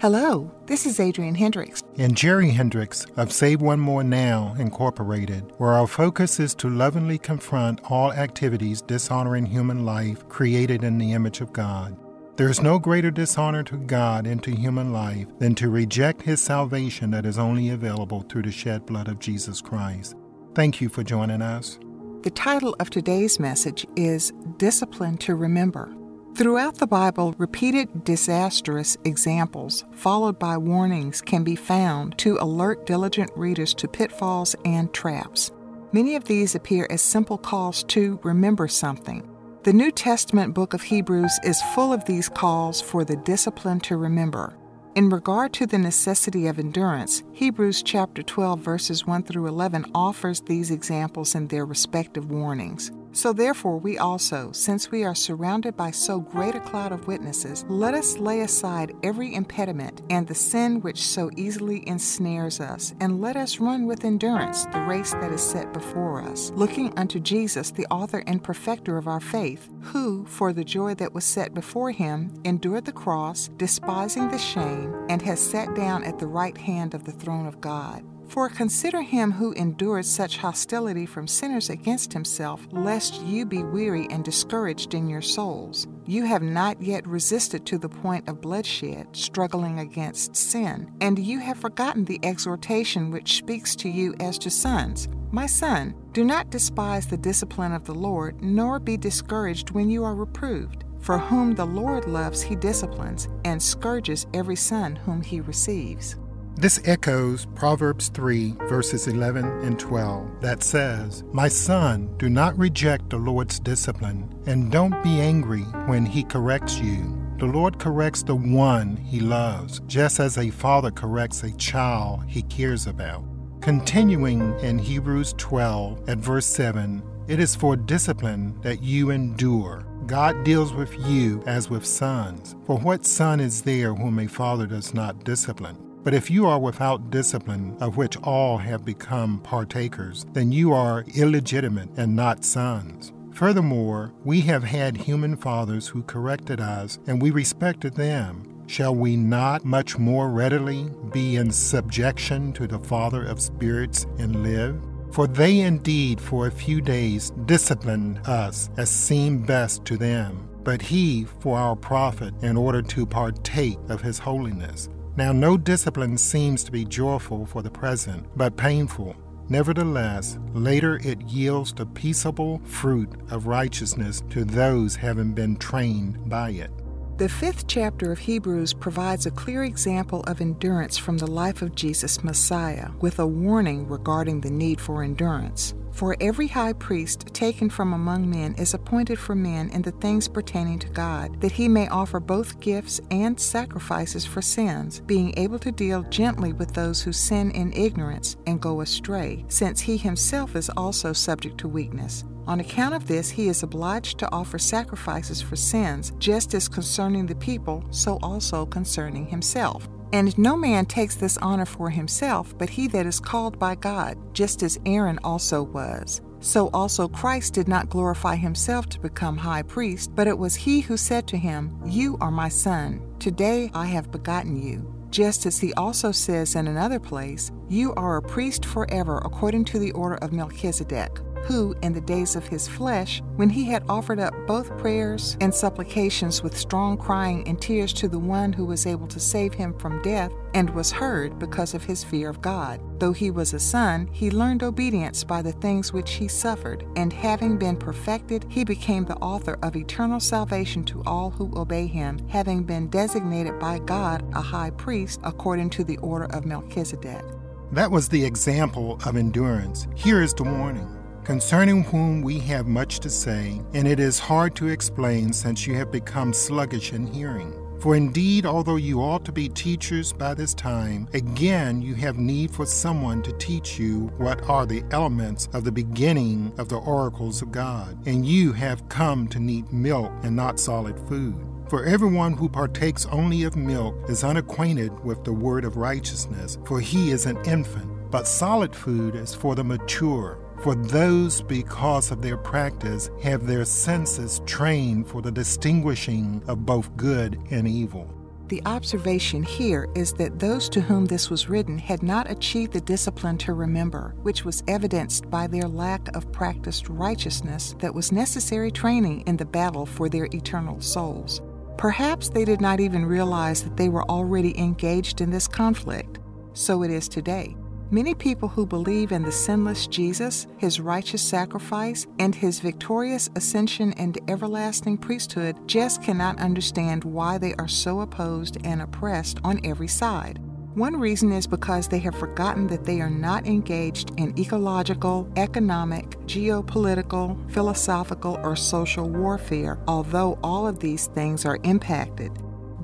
Hello, this is Adrienne Hendricks. And Jerry Hendricks of Save One More Now, Incorporated, where our focus is to lovingly confront all activities dishonoring human life created in the image of God. There is no greater dishonor to God and to human life than to reject His salvation that is only available through the shed blood of Jesus Christ. Thank you for joining us. The title of today's message is Discipline to Remember. Throughout the Bible, repeated disastrous examples, followed by warnings, can be found to alert diligent readers to pitfalls and traps. Many of these appear as simple calls to remember something. The New Testament book of Hebrews is full of these calls for the discipline to remember. In regard to the necessity of endurance, Hebrews chapter 12 verses 1 through 11 offers these examples in their respective warnings. So therefore, we also, since we are surrounded by so great a cloud of witnesses, let us lay aside every impediment and the sin which so easily ensnares us, and let us run with endurance the race that is set before us, looking unto Jesus, the author and perfecter of our faith, who, for the joy that was set before him, endured the cross, despising the shame, and has sat down at the right hand of the throne of God. For consider him who endured such hostility from sinners against himself, lest you be weary and discouraged in your souls. You have not yet resisted to the point of bloodshed, struggling against sin, and you have forgotten the exhortation which speaks to you as to sons. My son, do not despise the discipline of the Lord, nor be discouraged when you are reproved. For whom the Lord loves, he disciplines, and scourges every son whom he receives. This echoes Proverbs 3, verses 11 and 12, that says, My son, do not reject the Lord's discipline, and don't be angry when he corrects you. The Lord corrects the one he loves, just as a father corrects a child he cares about. Continuing in Hebrews 12 at verse 7, it is for discipline that you endure. God deals with you as with sons. For what son is there whom a father does not discipline? But if you are without discipline, of which all have become partakers, then you are illegitimate and not sons. Furthermore, we have had human fathers who corrected us, and we respected them. Shall we not much more readily be in subjection to the Father of spirits and live? For they indeed for a few days disciplined us as seemed best to them, but he for our profit in order to partake of his holiness. Now, no discipline seems to be joyful for the present, but painful. Nevertheless, later it yields the peaceable fruit of righteousness to those having been trained by it. The fifth chapter of Hebrews provides a clear example of endurance from the life of Jesus Messiah, with a warning regarding the need for endurance. For every high priest taken from among men is appointed for men in the things pertaining to God, that he may offer both gifts and sacrifices for sins, being able to deal gently with those who sin in ignorance and go astray, since he himself is also subject to weakness. On account of this, he is obliged to offer sacrifices for sins, just as concerning the people, so also concerning himself. And no man takes this honor for himself, but he that is called by God, just as Aaron also was. So also Christ did not glorify himself to become high priest, but it was he who said to him, You are my son, today I have begotten you. Just as he also says in another place, You are a priest forever according to the order of Melchizedek who, in the days of his flesh, when he had offered up both prayers and supplications with strong crying and tears to the one who was able to save him from death, and was heard because of his fear of God. Though he was a son, he learned obedience by the things which he suffered, and having been perfected, he became the author of eternal salvation to all who obey him, having been designated by God a high priest according to the order of Melchizedek. That was the example of endurance. Here is the warning concerning whom we have much to say, and it is hard to explain since you have become sluggish in hearing. For indeed, although you ought to be teachers by this time, again you have need for someone to teach you what are the elements of the beginning of the oracles of God, and you have come to need milk and not solid food. For everyone who partakes only of milk is unacquainted with the word of righteousness, for he is an infant. But solid food is for the mature for those, because of their practice, have their senses trained for the distinguishing of both good and evil. The observation here is that those to whom this was written had not achieved the discipline to remember, which was evidenced by their lack of practiced righteousness that was necessary training in the battle for their eternal souls. Perhaps they did not even realize that they were already engaged in this conflict. So it is today. Many people who believe in the sinless Jesus, his righteous sacrifice, and his victorious ascension and everlasting priesthood just cannot understand why they are so opposed and oppressed on every side. One reason is because they have forgotten that they are not engaged in ecological, economic, geopolitical, philosophical, or social warfare, although all of these things are impacted.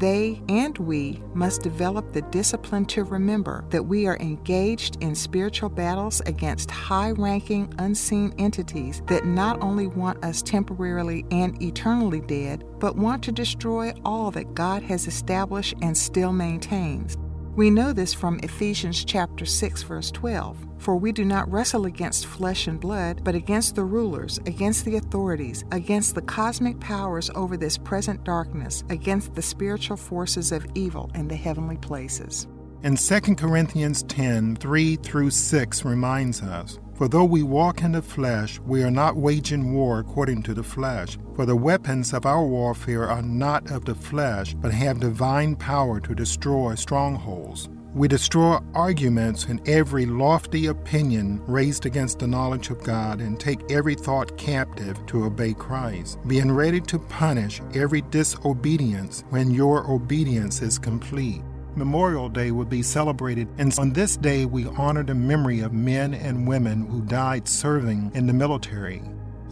They and we must develop the discipline to remember that we are engaged in spiritual battles against high ranking, unseen entities that not only want us temporarily and eternally dead, but want to destroy all that God has established and still maintains. We know this from Ephesians chapter 6 verse 12. For we do not wrestle against flesh and blood, but against the rulers, against the authorities, against the cosmic powers over this present darkness, against the spiritual forces of evil in the heavenly places. And 2 Corinthians 10 3 through 6 reminds us For though we walk in the flesh, we are not waging war according to the flesh. For the weapons of our warfare are not of the flesh, but have divine power to destroy strongholds. We destroy arguments and every lofty opinion raised against the knowledge of God and take every thought captive to obey Christ, being ready to punish every disobedience when your obedience is complete. Memorial Day will be celebrated, and on this day we honor the memory of men and women who died serving in the military.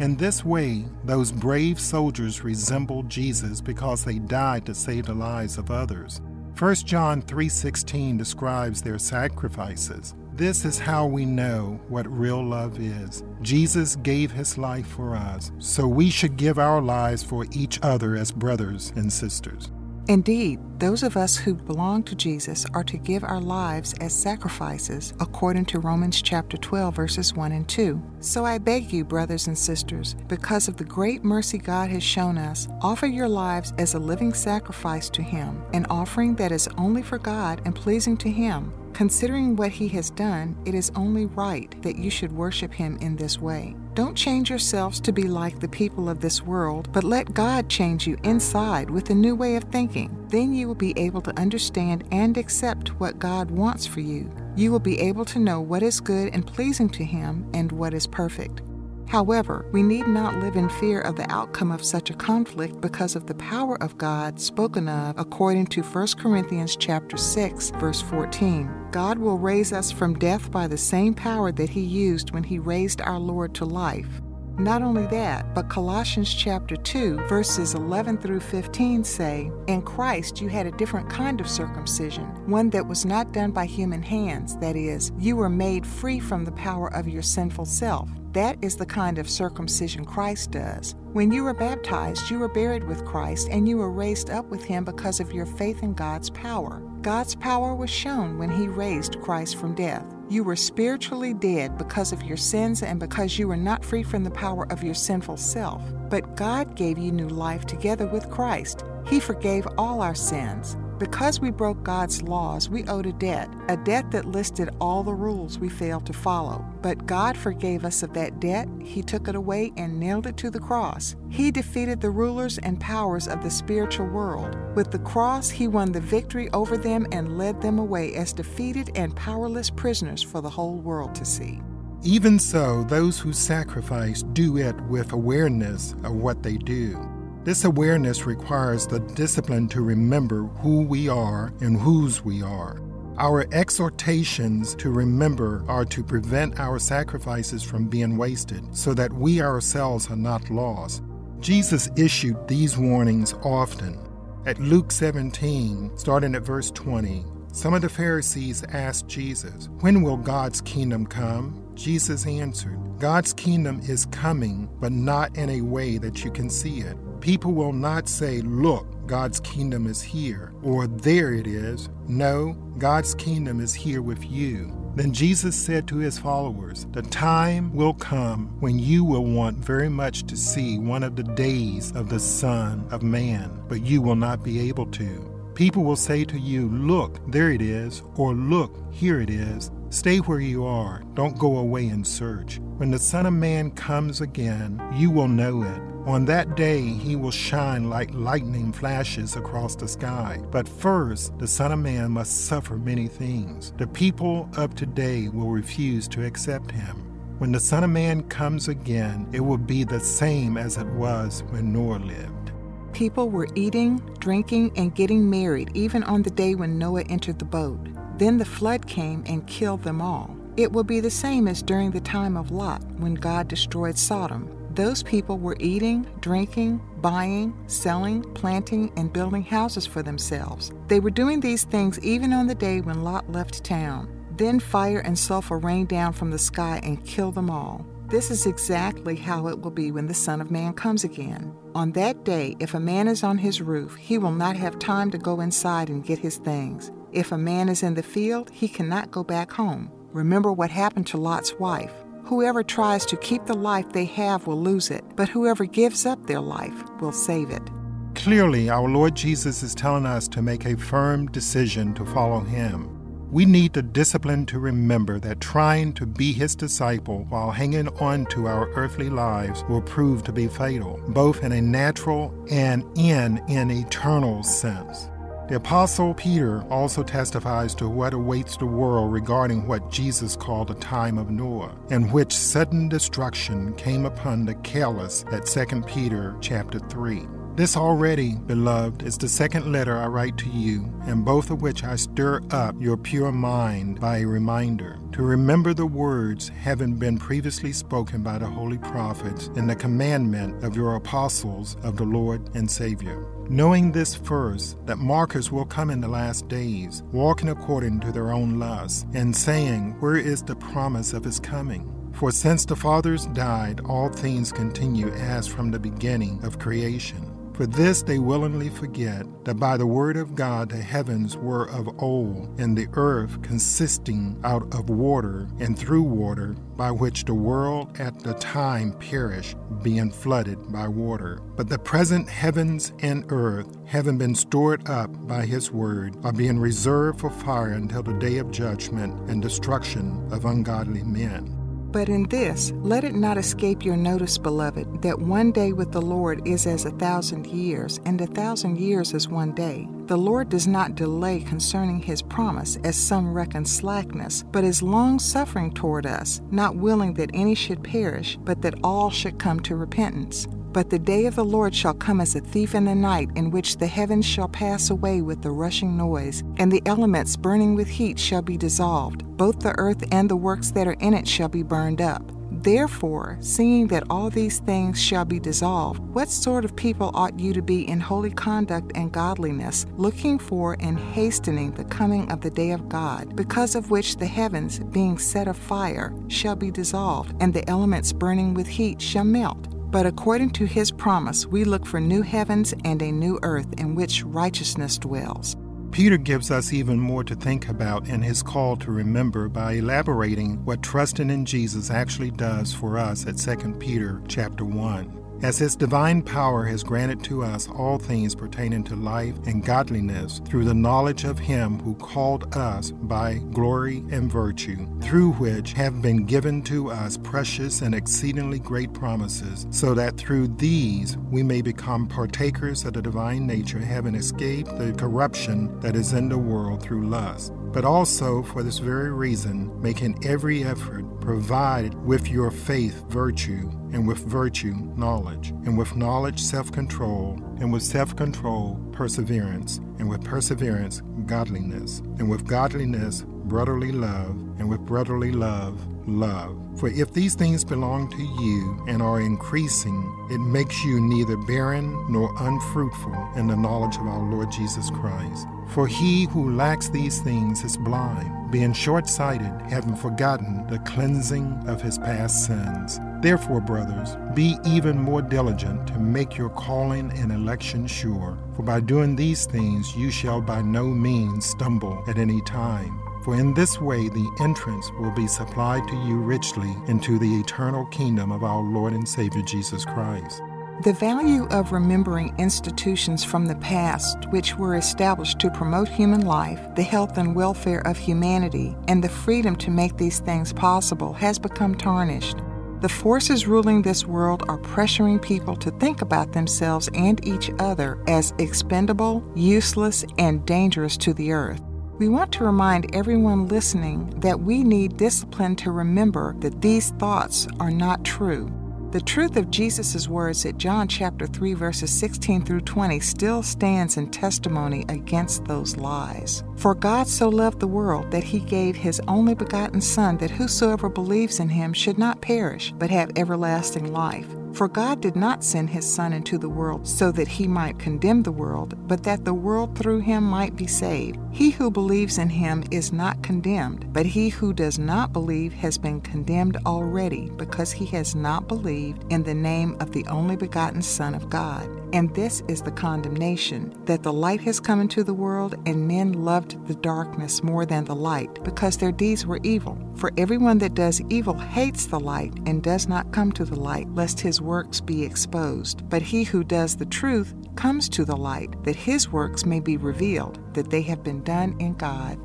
In this way, those brave soldiers resemble Jesus because they died to save the lives of others. 1 John 3:16 describes their sacrifices. This is how we know what real love is. Jesus gave his life for us, so we should give our lives for each other as brothers and sisters. Indeed, those of us who belong to Jesus are to give our lives as sacrifices according to Romans chapter 12 verses 1 and 2. So I beg you, brothers and sisters, because of the great mercy God has shown us, offer your lives as a living sacrifice to him, an offering that is only for God and pleasing to him. Considering what he has done, it is only right that you should worship him in this way. Don't change yourselves to be like the people of this world, but let God change you inside with a new way of thinking. Then you will be able to understand and accept what God wants for you. You will be able to know what is good and pleasing to Him and what is perfect. However, we need not live in fear of the outcome of such a conflict because of the power of God spoken of according to 1 Corinthians chapter 6 verse 14. God will raise us from death by the same power that he used when he raised our Lord to life. Not only that, but Colossians chapter 2, verses 11 through 15 say, In Christ you had a different kind of circumcision, one that was not done by human hands, that is, you were made free from the power of your sinful self. That is the kind of circumcision Christ does. When you were baptized, you were buried with Christ and you were raised up with him because of your faith in God's power. God's power was shown when he raised Christ from death. You were spiritually dead because of your sins and because you were not free from the power of your sinful self. But God gave you new life together with Christ. He forgave all our sins. Because we broke God's laws, we owed a debt, a debt that listed all the rules we failed to follow. But God forgave us of that debt. He took it away and nailed it to the cross. He defeated the rulers and powers of the spiritual world. With the cross, He won the victory over them and led them away as defeated and powerless prisoners for the whole world to see. Even so, those who sacrifice do it with awareness of what they do. This awareness requires the discipline to remember who we are and whose we are. Our exhortations to remember are to prevent our sacrifices from being wasted so that we ourselves are not lost. Jesus issued these warnings often. At Luke 17, starting at verse 20, some of the Pharisees asked Jesus, When will God's kingdom come? Jesus answered, God's kingdom is coming, but not in a way that you can see it. People will not say, Look, God's kingdom is here, or there it is. No, God's kingdom is here with you. Then Jesus said to his followers, The time will come when you will want very much to see one of the days of the Son of Man, but you will not be able to. People will say to you, Look, there it is, or Look, here it is. Stay where you are. Don't go away and search. When the Son of Man comes again, you will know it. On that day, he will shine like lightning flashes across the sky. But first, the Son of Man must suffer many things. The people of today will refuse to accept him. When the Son of Man comes again, it will be the same as it was when Noah lived. People were eating, drinking, and getting married even on the day when Noah entered the boat. Then the flood came and killed them all. It will be the same as during the time of Lot when God destroyed Sodom. Those people were eating, drinking, buying, selling, planting, and building houses for themselves. They were doing these things even on the day when Lot left town. Then fire and sulfur rained down from the sky and killed them all. This is exactly how it will be when the Son of Man comes again. On that day, if a man is on his roof, he will not have time to go inside and get his things. If a man is in the field, he cannot go back home. Remember what happened to Lot's wife. Whoever tries to keep the life they have will lose it, but whoever gives up their life will save it. Clearly, our Lord Jesus is telling us to make a firm decision to follow Him. We need the discipline to remember that trying to be His disciple while hanging on to our earthly lives will prove to be fatal, both in a natural and in an eternal sense. The Apostle Peter also testifies to what awaits the world regarding what Jesus called the time of Noah, in which sudden destruction came upon the careless at 2 Peter chapter 3. This already, beloved, is the second letter I write to you, and both of which I stir up your pure mind by a reminder to remember the words having been previously spoken by the holy prophets in the commandment of your apostles of the Lord and Savior. Knowing this first, that mockers will come in the last days, walking according to their own lusts, and saying, Where is the promise of his coming? For since the fathers died, all things continue as from the beginning of creation. For this they willingly forget that by the word of God the heavens were of old, and the earth consisting out of water and through water, by which the world at the time perished, being flooded by water. But the present heavens and earth, having been stored up by his word, are being reserved for fire until the day of judgment and destruction of ungodly men. But in this, let it not escape your notice, beloved, that one day with the Lord is as a thousand years, and a thousand years as one day. The Lord does not delay concerning his promise, as some reckon slackness, but is long suffering toward us, not willing that any should perish, but that all should come to repentance. But the day of the Lord shall come as a thief in the night, in which the heavens shall pass away with a rushing noise, and the elements burning with heat shall be dissolved. Both the earth and the works that are in it shall be burned up. Therefore, seeing that all these things shall be dissolved, what sort of people ought you to be in holy conduct and godliness, looking for and hastening the coming of the day of God, because of which the heavens, being set afire, shall be dissolved, and the elements burning with heat shall melt? But according to his promise, we look for new heavens and a new earth in which righteousness dwells. Peter gives us even more to think about in his call to remember by elaborating what trusting in Jesus actually does for us at 2 Peter chapter 1. As His divine power has granted to us all things pertaining to life and godliness through the knowledge of Him who called us by glory and virtue, through which have been given to us precious and exceedingly great promises, so that through these we may become partakers of the divine nature, having escaped the corruption that is in the world through lust. But also for this very reason, making every effort provide with your faith virtue, and with virtue knowledge, and with knowledge self control, and with self control perseverance, and with perseverance godliness, and with godliness brotherly love, and with brotherly love love. For if these things belong to you and are increasing, it makes you neither barren nor unfruitful in the knowledge of our Lord Jesus Christ. For he who lacks these things is blind, being short sighted, having forgotten the cleansing of his past sins. Therefore, brothers, be even more diligent to make your calling and election sure, for by doing these things you shall by no means stumble at any time. For in this way the entrance will be supplied to you richly into the eternal kingdom of our Lord and Savior Jesus Christ. The value of remembering institutions from the past which were established to promote human life, the health and welfare of humanity, and the freedom to make these things possible has become tarnished. The forces ruling this world are pressuring people to think about themselves and each other as expendable, useless, and dangerous to the earth. We want to remind everyone listening that we need discipline to remember that these thoughts are not true. The truth of Jesus' words at John chapter 3 verses 16 through 20 still stands in testimony against those lies. For God so loved the world that he gave his only begotten Son that whosoever believes in him should not perish, but have everlasting life. For God did not send his Son into the world so that he might condemn the world, but that the world through him might be saved. He who believes in him is not condemned, but he who does not believe has been condemned already, because he has not believed in the name of the only begotten Son of God. And this is the condemnation that the light has come into the world, and men loved the darkness more than the light, because their deeds were evil. For everyone that does evil hates the light and does not come to the light, lest his works be exposed. But he who does the truth comes to the light, that his works may be revealed, that they have been done in God.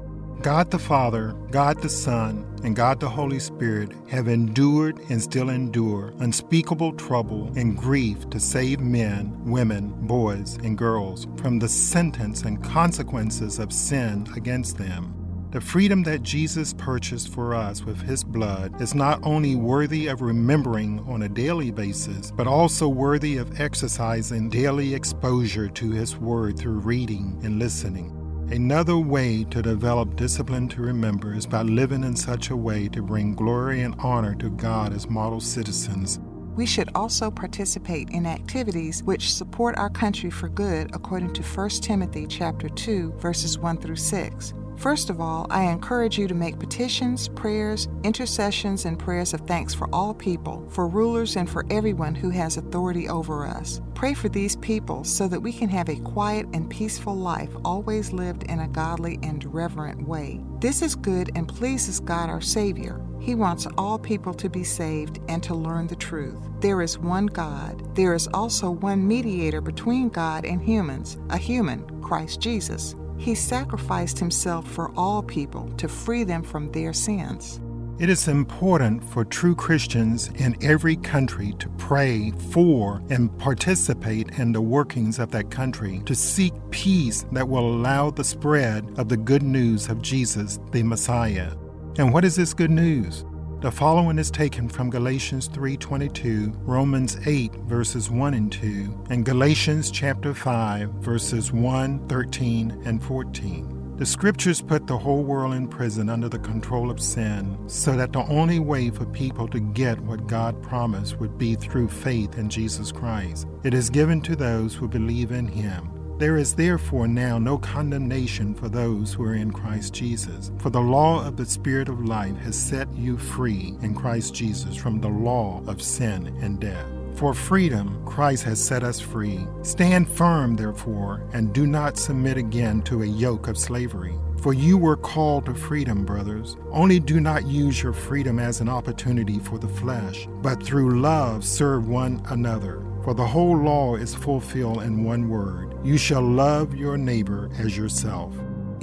God the Father, God the Son, and God the Holy Spirit have endured and still endure unspeakable trouble and grief to save men, women, boys, and girls from the sentence and consequences of sin against them. The freedom that Jesus purchased for us with his blood is not only worthy of remembering on a daily basis, but also worthy of exercising daily exposure to his word through reading and listening. Another way to develop discipline to remember is by living in such a way to bring glory and honor to God as model citizens. We should also participate in activities which support our country for good according to 1 Timothy chapter 2 verses 1 through 6. First of all, I encourage you to make petitions, prayers, intercessions, and prayers of thanks for all people, for rulers, and for everyone who has authority over us. Pray for these people so that we can have a quiet and peaceful life, always lived in a godly and reverent way. This is good and pleases God our Savior. He wants all people to be saved and to learn the truth. There is one God. There is also one mediator between God and humans, a human, Christ Jesus. He sacrificed himself for all people to free them from their sins. It is important for true Christians in every country to pray for and participate in the workings of that country, to seek peace that will allow the spread of the good news of Jesus, the Messiah. And what is this good news? The following is taken from Galatians 3:22, Romans 8 verses 1 and 2, and Galatians chapter 5 verses 1, 13, and 14. The scriptures put the whole world in prison under the control of sin, so that the only way for people to get what God promised would be through faith in Jesus Christ. It is given to those who believe in him. There is therefore now no condemnation for those who are in Christ Jesus. For the law of the Spirit of life has set you free in Christ Jesus from the law of sin and death. For freedom, Christ has set us free. Stand firm, therefore, and do not submit again to a yoke of slavery. For you were called to freedom, brothers. Only do not use your freedom as an opportunity for the flesh, but through love serve one another. For the whole law is fulfilled in one word you shall love your neighbor as yourself.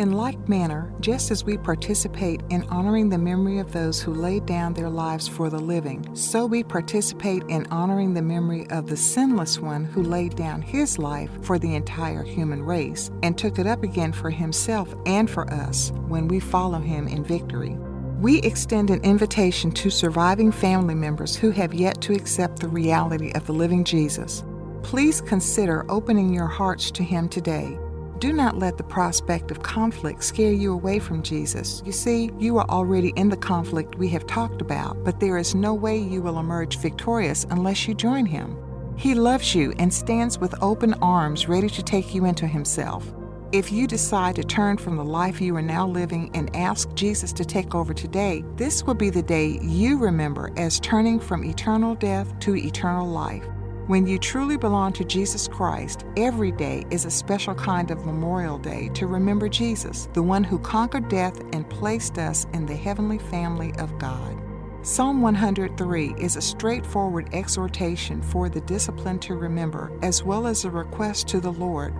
In like manner, just as we participate in honoring the memory of those who laid down their lives for the living, so we participate in honoring the memory of the sinless one who laid down his life for the entire human race and took it up again for himself and for us when we follow him in victory. We extend an invitation to surviving family members who have yet to accept the reality of the living Jesus. Please consider opening your hearts to Him today. Do not let the prospect of conflict scare you away from Jesus. You see, you are already in the conflict we have talked about, but there is no way you will emerge victorious unless you join Him. He loves you and stands with open arms ready to take you into Himself. If you decide to turn from the life you are now living and ask Jesus to take over today, this will be the day you remember as turning from eternal death to eternal life. When you truly belong to Jesus Christ, every day is a special kind of Memorial Day to remember Jesus, the one who conquered death and placed us in the heavenly family of God. Psalm 103 is a straightforward exhortation for the discipline to remember, as well as a request to the Lord.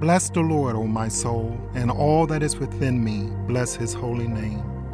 Bless the Lord, O my soul, and all that is within me, bless his holy name.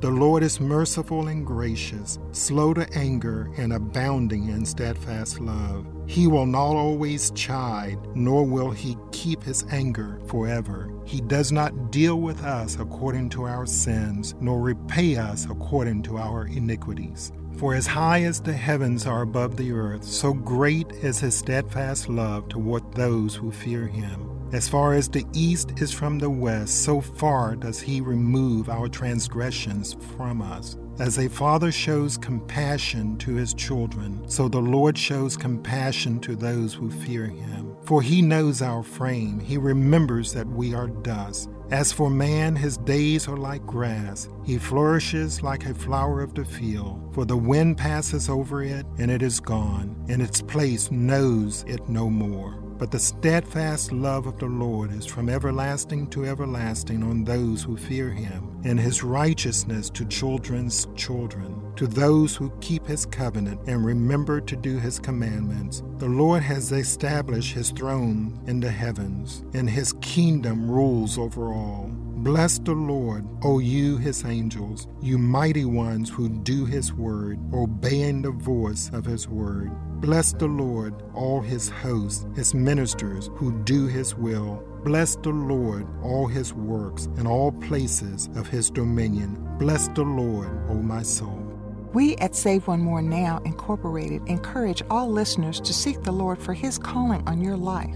The Lord is merciful and gracious, slow to anger, and abounding in steadfast love. He will not always chide, nor will he keep his anger forever. He does not deal with us according to our sins, nor repay us according to our iniquities. For as high as the heavens are above the earth, so great is his steadfast love toward those who fear him. As far as the east is from the west, so far does he remove our transgressions from us. As a father shows compassion to his children, so the Lord shows compassion to those who fear him. For he knows our frame, he remembers that we are dust. As for man, his days are like grass. He flourishes like a flower of the field. For the wind passes over it, and it is gone, and its place knows it no more. But the steadfast love of the Lord is from everlasting to everlasting on those who fear him, and his righteousness to children's children, to those who keep his covenant and remember to do his commandments. The Lord has established his throne in the heavens, and his kingdom rules over all. Bless the Lord, O you his angels, you mighty ones who do his word, obeying the voice of his word. Bless the Lord, all his hosts, his ministers who do his will. Bless the Lord, all his works, and all places of his dominion. Bless the Lord, O my soul. We at Save One More Now Incorporated encourage all listeners to seek the Lord for his calling on your life.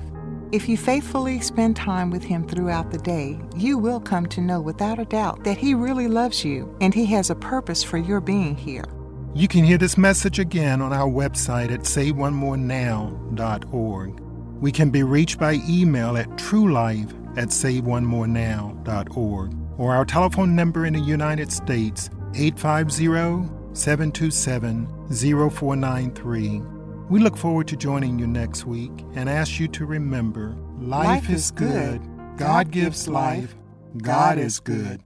If you faithfully spend time with Him throughout the day, you will come to know without a doubt that He really loves you and He has a purpose for your being here. You can hear this message again on our website at saveonemorenow.org. We can be reached by email at truelife at saveonemorenow.org or our telephone number in the United States, 850 727 0493. We look forward to joining you next week and ask you to remember life, life is good, God, God gives life, God is good.